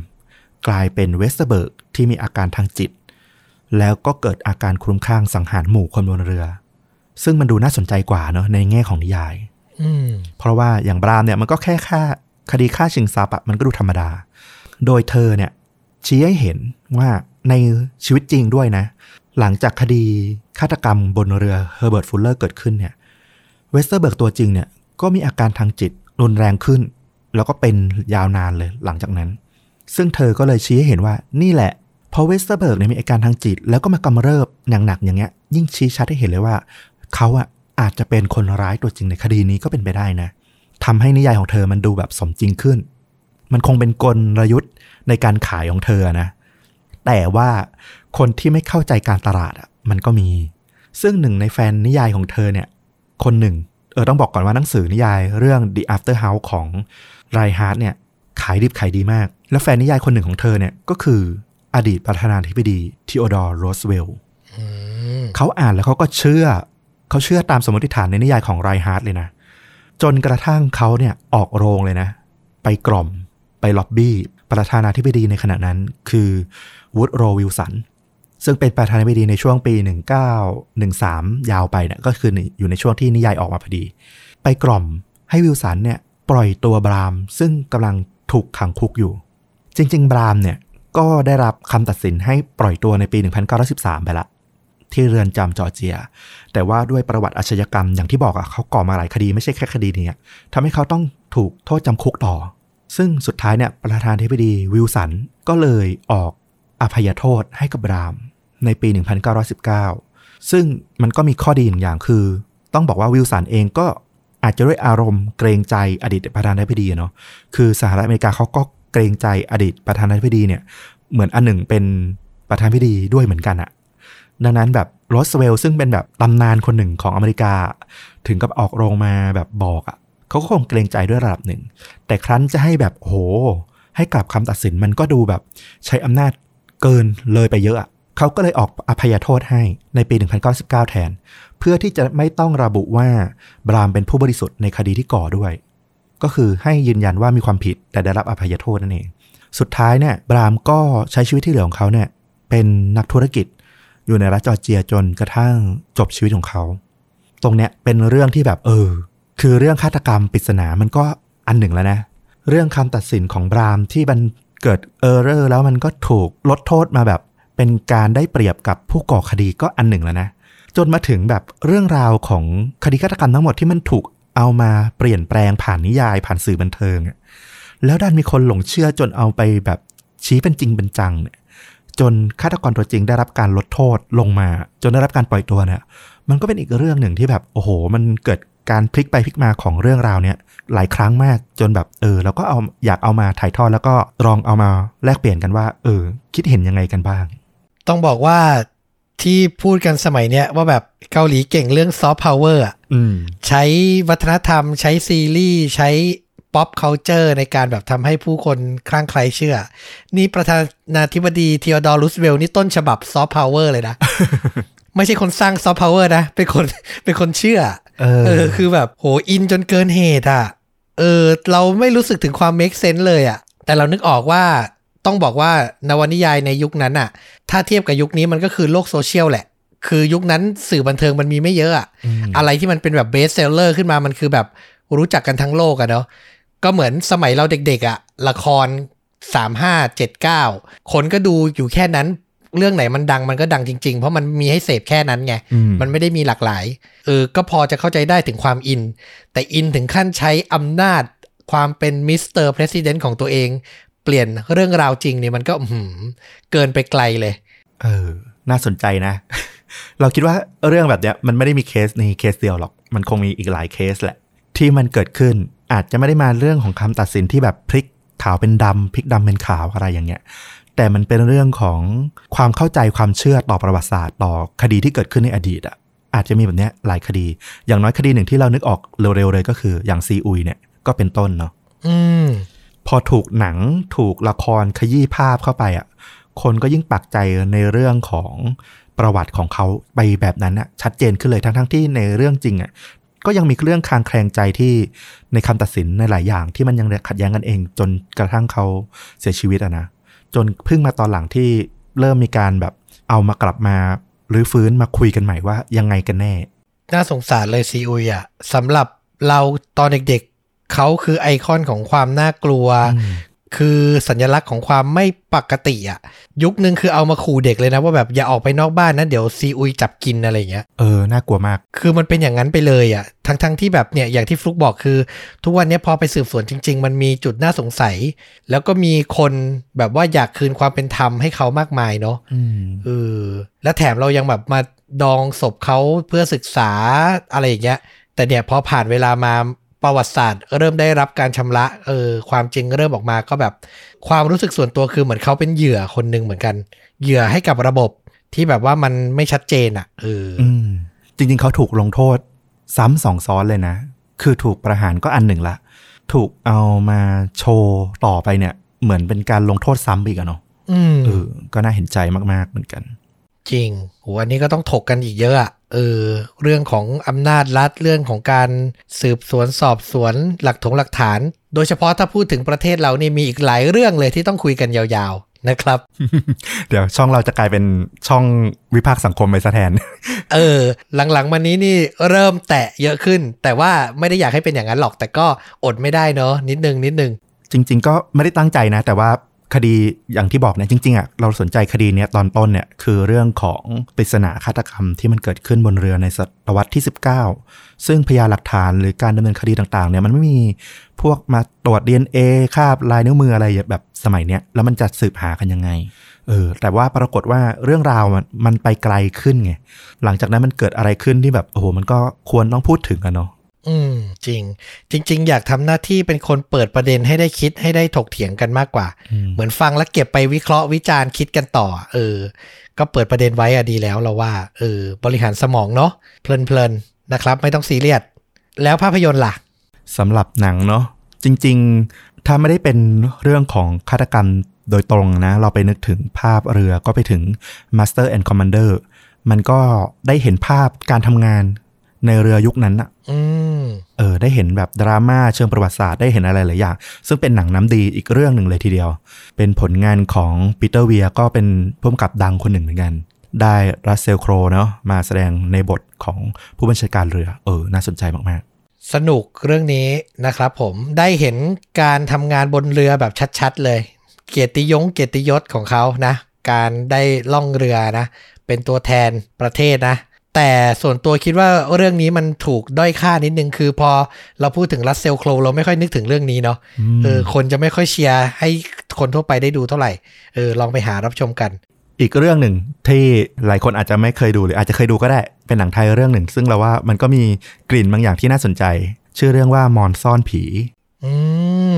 กลายเป็นเวสเบิร์กที่มีอาการทางจิต แล้วก็เกิดอาการคลุ้มคลั่งสังหารหมู่คนบนเรือ ซึ่งมันดูน่าสนใจกว่าเนาะในแง่ของนิยายอืมเพราะว่าอย่างบรามเนี่ยมันก็แค่ฆ่าคดีฆ่าชิงทรัพย์อะมันก็ดูธรรมดา โดยเธอเนี่ยชี้ให้เห็นว่า ในชีวิตจริงด้วยนะ หลังจากคดีฆาตกรรมบนเรือเฮอร์เบิร์ตฟูลเลอร์เกิดขึ้นเนี่ยเวสเตอร์เบิร์กตัวจริงเนี่ยก็มีอาการทางจิตรุนแรงขึ้น แล้วก็เป็นยาวนานเลยหลังจากนั้น ซึ่งเธอก็เลยชี้ให้เห็นว่านี่แหละพอเวสเตอร์เบิร์กเนี่ยมีอาการทางจิต แล้วก็มากำเริบอย่างหนักอย่างเงี้ย ยิ่งชี้ชัดให้เห็นเลยว่า เขาอะอาจจะเป็นคนร้ายตัวจริงในคดีนี้ก็เป็นไปได้นะทำให้นิยายของเธอมันดูแบบสมจริงขึ้น มันคงเป็นกลยุทธ์ในการขายของเธอนะ แต่ว่าคนที่ไม่เข้าใจการตลาดอะมันก็มี ซึ่งหนึ่งในแฟนนิยายของเธอเนี่ย คนหนึ่ง เออต้องบอกก่อนว่าหนังสือนิยายเรื่อง The After House ของไรน์ฮาร์ตเนี่ย ขายดิบขายดีมาก แล้วแฟนนิยายคนหนึ่งของเธอเนี่ยก็คืออดีตประธานาธิบดีทีโอดอร์รูสเวลต์อืมเขาอ่านแล้วเขาก็เชื่อ เขาเชื่อตามสมมติฐานในนิยายของไรน์ฮาร์ตเลยนะ จนกระทั่งเขาเนี่ยออกโรงเลยนะ ไปกล่อม ไปล็อบบี้ ประธานาธิบดีในขณะนั้นคือ วูดโรวิลสันซึ่งเป็นประธานาธิบดีในช่วงปี 1913 ยาวไปเนี่ยก็คืออยู่ในช่วงที่นิยายออกมาพอดี ไปกล่อมให้วิลสันเนี่ยปล่อยตัวบรามซึ่งกำลังถูกขังคุกอยู่ จริง ๆ บรามเนี่ยก็ได้รับคำตัดสินให้ปล่อยตัวในปี 1913 ไปละ ที่เรือนจำจอร์เจีย แต่ว่าด้วยประวัติอาชญากรรมอย่างที่บอกอะเขาก่อมาหลายคดีไม่ใช่แค่คดีนี้ทำให้เขาต้องถูกโทษจำคุกต่อ ซึ่งสุดท้ายเนี่ยประธานาธิบดีวิลสันก็เลยออก อภัยโทษให้กับบรามในปี 1919 ซึ่งมันก็มีข้อดีหนึ่งอย่างคือ ต้องบอกว่าวิลสันเองก็อาจจะด้วยอารมณ์เกรงใจอดีตประธานาธิบดีเนาะคือสหรัฐอเมริกาเขาก็เกรงใจอดีตประธานาธิบดีเนี่ยเหมือนอันหนึ่งเป็นประธานาธิบดีด้วยเหมือนกันอะดังนั้นแบบรูสเวลต์ซึ่งเป็นแบบตำนานคนหนึ่งของอเมริกา ถึงกับออกโรงมาแบบบอกอะเขาก็คงเกรงใจด้วยระดับหนึ่ง แต่ครั้นจะให้แบบโห ให้กลับคำตัดสินมันก็ดูแบบใช้อำนาจ เกินเลยไปเยอะเขาก็เลยออกอภัยโทษให้ในปี1919แทน เพื่อที่จะไม่ต้องระบุว่าบรามเป็นผู้บริสุทธิ์ในคดีที่ก่อด้วย ก็คือให้ยืนยันว่ามีความผิดแต่ได้รับอภัยโทษนั่นเอง สุดท้ายเนี่ยบรามก็ใช้ชีวิตที่เหลือของเขาเนี่ยเป็นนักธุรกิจอยู่ในรัฐจอร์เจียจนกระทั่งจบชีวิตของเขา ตรงเนี้ยเป็นเรื่องที่แบบเออ คือเรื่องฆาตกรรมปริศนามันก็อันหนึ่งแล้วนะ เรื่องคำตัดสินของบรามที่มัน เกิด error แล้วมันก็ถูกลดโทษมาแบบเป็นการได้เปรียบกับผู้ก่อคดีก็อันหนึ่งแล้วนะ จนมาถึงแบบเรื่องราวของคดีฆาตกรรมทั้งหมดที่มันถูกเอามาเปลี่ยนแปลงผ่านนิยายผ่านสื่อบันเทิง แล้วดันมีคนหลงเชื่อจนเอาไปแบบชี้เป็นจริงเป็นจังเนี่ยจนฆาตกรตัวจริงได้รับการลดโทษลงมา จนได้รับการปล่อยตัวเนี่ยมันก็เป็นอีกเรื่องหนึ่งที่แบบโอ้โห มันเกิด การพลิกไปพลิกมาของเรื่องราวเนี่ยหลายครั้งมากจนแบบเออเราก็เอาอยากเอามาถ่ายทอดแล้วก็ลองเอามาแลกเปลี่ยนกันว่า เออ คิดเห็นยังไงกันบ้าง ต้องบอกว่าที่พูดกันสมัยเนี้ยว่าแบบเกาหลีเก่งเรื่องซอฟต์พาวเวอร์อะอืมใช้วัฒนธรรม ใช้ซีรีส์ใช้pop culture ในการแบบทำให้ผู้คนคลั่งไคล้เชื่อ นี่ประธานาธิบดีทีโอดอร์รูสเวลต์นี่ต้นฉบับซอฟต์พาวเวอร์เลยนะ ไม่ใช่คนสร้างซอฟต์พาวเวอร์นะ เป็นคนเป็นคนเชื่อ เออ เออ คือแบบโหอินจนเกินเหตุอะ เออ เราไม่รู้สึกถึงความ make sense เลยอะ แต่เรานึกออกว่าต้องบอกว่านวนิยายในยุคนั้นอะ ถ้าเทียบกับยุคนี้มันก็คือโลกโซเชียลแหละ คือยุคนั้นสื่อบันเทิงมันมีไม่เยอะอะอืมอะไรที่มันเป็นแบบ best seller ขึ้นมามันคือแบบรู้จักกันทั้งโลกอะเนาะก็เหมือนสมัยเราเด็กๆอะละคร 3579 คนก็ดูอยู่แค่นั้น เรื่องไหนมันดังมันก็ดังจริง ๆ เพราะมันมีให้เสพแค่นั้นไงอืมมันไม่ได้มีหลากหลาย เออ ก็พอจะเข้าใจได้ถึงความอิน แต่อินถึงขั้นใช้อำนาจความเป็น Mister President ของตัวเอง เปลี่ยนเรื่องราวจริงเนี่ยมันก็อื้อหือเกินไปไกลเลย เออ น่าสนใจนะ เราคิดว่าเรื่องแบบเนี้ยมันไม่ได้มีเคสในเคสเดียวหรอก มันคงมีอีกหลายเคสแหละ ที่มันเกิดขึ้นอาจจะไม่ได้มาเรื่องของคำตัดสินที่แบบพลิกขาวเป็นดำพลิกดำเป็นขาวอะไรอย่างเงี้ย แต่มันเป็นเรื่องของความเข้าใจความเชื่อต่อประวัติศาสตร์ ต่อคดีที่เกิดขึ้นในอดีตอะอาจจะมีแบบเนี้ยหลายคดี อย่างน้อยคดีหนึ่งที่เรานึกออกเร็วๆเลยก็คืออย่างซีอุยเนี่ยก็เป็นต้นเนาะอืมพอถูกหนังถูกละครขยี้ภาพเข้าไปอะคนก็ยิ่งปักใจในเรื่องของประวัติของเขาไปแบบนั้นอะชัดเจนขึ้นเลยทั้งทั้งๆที่ในเรื่องจริงอะก็ยังมีเรื่องคลางแคลงใจที่ในคำตัดสินในหลายอย่างที่มันยังขัดแย้งกันเองจนกระทั่งเขาเสียชีวิตอะนะ จนเพิ่งมาตอนหลังที่เริ่มมีการแบบเอามากลับมาหรือฟื้นมาคุยกันใหม่ว่ายังไงกันแน่ น่าสงสารเลยซีอุยอะสำหรับเราตอนเด็กๆเขาคือไอคอนของความน่ากลัวอืม คือสัญลักษณ์ของความไม่ปกติอะยุคนึงคือเอามาขู่เด็กเลยนะ ว่าแบบอย่าออกไปนอกบ้านนะ เดี๋ยวซีอุยจับกินอะไรอย่างเงี้ยเออ น่ากลัวมาก คือมันเป็นอย่างนั้นไปเลยอะทั้งทั้งที่แบบเนี่ยอย่างที่ฟลุกบอกคือ ทุกวันนี้พอไปสืบสวนจริง ๆ มันมีจุดน่าสงสัย แล้วก็มีคนแบบว่าอยากคืนความเป็นธรรมให้เขามากมายเนาะอืมเออและแถมเรายังแบบมาดองศพเขาเพื่อศึกษาอะไรอย่างเงี้ยแต่เนี่ยพอผ่านเวลามา ประวัติศาสตร์เริ่มได้รับการชำระเออความจริงเริ่มออกมาก็แบบ ความรู้สึกส่วนตัวคือเหมือนเขาเป็นเหยื่อคนหนึ่งเหมือนกัน เหยื่อให้กับระบบที่แบบว่ามันไม่ชัดเจนอะเออออืมจริง ๆ เขาถูกลงโทษ ซ้ำสองซ้อนเลยนะ คือถูกประหารก็อันหนึ่งละ ถูกเอามาโชว์ต่อไปเนี่ย เหมือนเป็นการลงโทษซ้ำอีกอะเนาะอืมเออก็น่าเห็นใจมากๆเหมือนกัน จริงโหอันนี้ก็ต้องถกกันอีกเยอะอะ เออเรื่องของอำนาจรัฐเรื่องของการสืบสวนสอบสวนหลักถงหลักฐาน โดยเฉพาะถ้าพูดถึงประเทศเรานี่มีอีกหลายเรื่องเลยที่ต้องคุยกันยาวๆนะครับ เดี๋ยวช่องเราจะกลายเป็นช่องวิพากษ์สังคมไปซะแทน เออ หลังๆมานี้นี่เริ่มแตะเยอะขึ้น แต่ว่าไม่ได้อยากให้เป็นอย่างนั้นหรอก แต่ก็อดไม่ได้เนอะนิดนึงนิดนึงจริง ๆ ก็ไม่ได้ตั้งใจนะ แต่ว่า คดีอย่างที่บอกเนี่ยจริงๆอะเราสนใจคดีเนี้ยตอนต้นเนี่ยคือเรื่องของปริศนาฆาตกรรมที่มันเกิดขึ้นบนเรือในศตวรรษที่ 19 ซึ่งพยานหลักฐานหรือการดำเนินคดีต่างๆเนี่ยมันไม่มีพวกมาตรวจ DNA คาบลายนิ้วมืออะไรแบบสมัยเนี้ยแล้วมันจะสืบหากันยังไงเออแต่ว่าปรากฏว่าเรื่องราวมันมันไปไกลขึ้นไงหลังจากนั้นมันเกิดอะไรขึ้นที่แบบโอ้โหมันก็ควรต้องพูดถึงกันเนาะ อืม จริง จริง ๆ อยากทำหน้าที่เป็นคนเปิดประเด็นให้ได้คิดให้ได้ถกเถียงกันมากกว่าอืมเหมือนฟังแล้วเก็บไปวิเคราะห์วิจารณ์คิดกันต่อ เออ ก็เปิดประเด็นไว้อะดีแล้วเราว่าเออบริหารสมองเนาะเพลินๆนะครับ ไม่ต้องซีเรียสแล้วภาพยนตร์ล่ะสำหรับหนังเนาะจริง ๆ ถ้าไม่ได้เป็นเรื่องของฆาตกรรมโดยตรงนะ เราไปนึกถึงภาพเรือก็ไปถึง Master and Commander มันก็ได้เห็นภาพการทำงาน ในเรือยุคนั้นอะอืมเออ ได้เห็นแบบดราม่าเชิงประวัติศาสตร์ได้เห็นอะไรหลายอย่าง ซึ่งเป็นหนังน้ำดีอีกเรื่องหนึ่งเลยทีเดียว เป็นผลงานของปีเตอร์เวียก็เป็นผู้กำกับดังคนหนึ่งเหมือนกัน ได้รัสเซลโครเนาะมาแสดงในบทของผู้บัญชาการเรือ เออ น่าสนใจมากสนุกเรื่องนี้นะครับผมได้เห็นการทำงานบนเรือแบบชัดๆเลย เกียรติยงเกียรติยศของเขานะ การได้ล่องเรือนะ เป็นตัวแทนประเทศนะ แต่ส่วนตัวคิดว่าเรื่องนี้มันถูกด้อยค่านิดนึง คือพอเราพูดถึงรัสเซลโครเราไม่ค่อยนึกถึงเรื่องนี้เนาะๆอืมเออคนจะไม่ค่อยเชียร์ให้คนทั่วไปได้ดูเท่าไหร่เออลองไปหารับชมกัน อีกเรื่องหนึ่งที่หลายคนอาจจะไม่เคยดูหรืออาจจะเคยดูก็ได้เป็นหนังไทยเรื่องหนึ่ง ซึ่งเราว่ามันก็มีกลิ่นบางอย่างที่น่าสนใจ ชื่อเรื่องว่ามอนซ่อนผีอื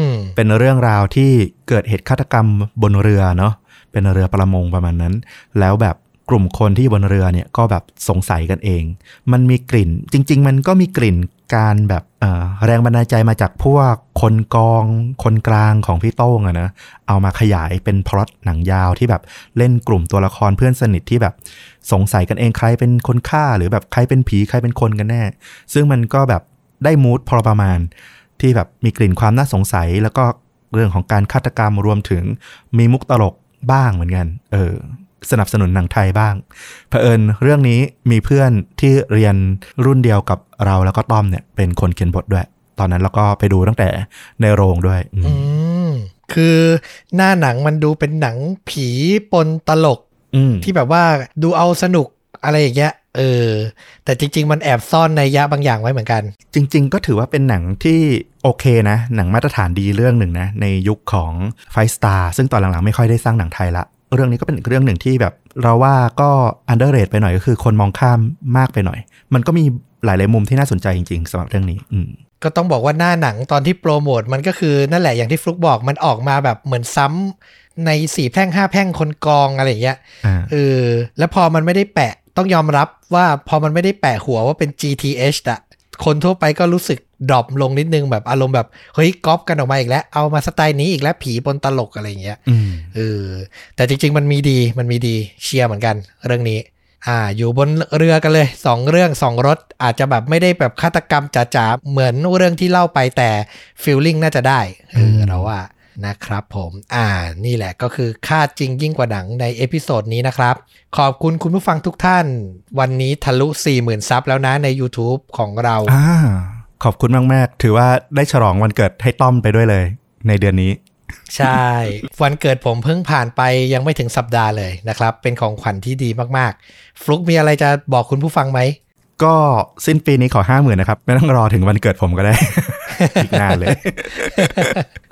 มเป็นเรื่องราวที่เกิดเหตุฆาตกรรมบนเรือเนาะเป็นเรือประมงประมาณนั้น แล้วแบบ กลุ่มคนที่อยู่บนเรือเนี่ยก็แบบสงสัยกันเอง มันมีกลิ่น จริง ๆ มันก็มีกลิ่นการแบบแรงบันดาลใจมาจากพวกคนกองคนกลางของพี่โต้งอะนะเอามาขยายเป็นพล็อตหนังยาวที่แบบเล่นกลุ่มตัวละครเพื่อนสนิทที่แบบสงสัยกันเองใครเป็นคนฆ่า หรือแบบใครเป็นผีใครเป็นคนกันแน่ ซึ่งมันก็แบบได้มูดพอประมาณ ที่แบบมีกลิ่นความน่าสงสัย แล้วก็เรื่องของการฆาตกรรมรวมถึงมีมุกตลกบ้างเหมือนกัน เออ สนับสนุนหนังไทยบ้างเผอิญเรื่องนี้มีเพื่อนที่เรียนรุ่นเดียวกับเราแล้วก็ต้อมเนี่ยเป็นคนเขียนบทด้วย ตอนนั้นเราก็ไปดูตั้งแต่ในโรงด้วย อืมอืมคือหน้าหนังมันดูเป็นหนังผีปนตลกอืมที่แบบว่าดูเอาสนุกอะไรอย่างเงี้ยเออ แต่จริง ๆ มันแอบซ่อนนัยยะบางอย่างไว้เหมือนกัน จริง ๆ ก็ถือว่าเป็นหนังที่โอเคนะ หนังมาตรฐานดีเรื่องหนึ่งนะ ในยุคของไฟสตาร์ซึ่งตอนหลัง ๆ ไม่ค่อยได้สร้างหนังไทยละ เรื่องนี้ก็เป็นอีกเรื่องหนึ่งที่แบบ เราว่าก็ underrate ไปหน่อยก็คือคนมองข้ามมากไปหน่อย มันก็มีหลาย ๆ มุมที่น่าสนใจจริง ๆสำหรับเรื่องนี้ อืมก็ต้องบอกว่าหน้าหนังตอนที่โปรโมทมันก็คือนั่นแหละอย่างที่ฟลุกบอกมันออกมาแบบเหมือนซ้ำในสี่แพร่งห้าแพร่งคนกองอะไรอย่างเงี้ยอ่าเออแล้วพอมันไม่ได้แปะต้องยอมรับว่าพอมันไม่ได้แปะหัวว่าเป็น GTH อะคนทั่วไปก็รู้สึก ดรอปลงนิดนึงแบบอารมณ์แบบเฮ้ยก๊อปกันออกมาอีกแล้ว เอามาสไตล์นี้อีกแล้วผีปนตลกอะไรอย่างเงี้ยอืมเออแต่จริง ๆ มันมีดีมันมีดีเชียร์เหมือนกันเรื่องนี้อ่าอยู่บนเรือกันเลยสองเรื่องสองรถอาจจะแบบไม่ได้แบบฆาตกรรมจ๋าๆเหมือนเรื่องที่เล่าไปแต่feeling น่าจะได้เออเราว่านะครับผม อ่า นี่แหละก็คือฆาตจริงยิ่งกว่าหนังใน episode นี้นะครับ ขอบคุณคุณผู้ฟังทุกท่าน วันนี้ทะลุ 40,000 sub แล้วนะใน YouTube ของเราอ่า ขอบคุณมาก ๆ ถือว่าได้ฉลองวันเกิดให้ต้อมไปด้วยเลย ในเดือนนี้ ใช่ วันเกิดผมเพิ่งผ่านไปยังไม่ถึงสัปดาห์เลยนะครับ เป็นของขวัญที่ดีมากๆ ฟลุกมีอะไรจะบอกคุณผู้ฟังไหม ก็สิ้นปีนี้ขอห้าหมื่นนะครับ ไม่ต้องรอถึงวันเกิดผมก็ได้ อีกนานเลย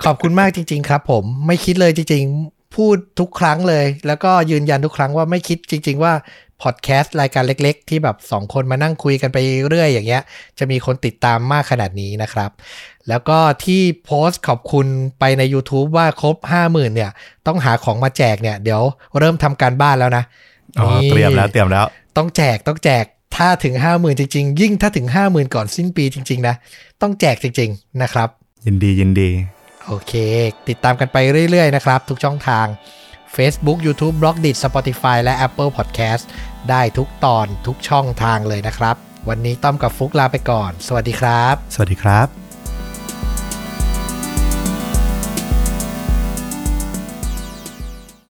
ขอบคุณมากจริง ๆ ครับ ผมไม่คิดเลยจริง ๆ พูดทุกครั้งเลย แล้วก็ยืนยันทุกครั้งว่าไม่คิดจริง ๆ ว่า พอดแคสต์รายการเล็ก ๆ ที่แบบสองคนมานั่งคุยกันไปเรื่อยอย่างเงี้ย จะมีคนติดตามมากขนาดนี้นะครับ แล้วก็ที่โพสต์ขอบคุณไปใน YouTube ว่าครบ 50,000เนี่ย ต้องหาของมาแจกเนี่ย เดี๋ยวเริ่มทำการบ้านแล้วนะอ๋อนี่เตรียมแล้วเตรียมแล้ว ต้องแจกต้องแจกถ้าถึง 50,000 จริง ๆ ยิ่งถ้าถึง 50,000 ก่อนสิ้นปีจริง ๆ นะ ต้องแจกจริง ๆ นะครับ ยินดียินดี โอเค ติดตามกันไปเรื่อย ๆ นะครับ ทุกช่องทาง Facebook YouTube b l o g d i t Spotify และ Apple Podcast ได้ทุกตอนทุกช่องทางเลยนะครับ วันนี้ต้อมกับฟุกลาไปก่อน สวัสดีครับ สวัสดีครับ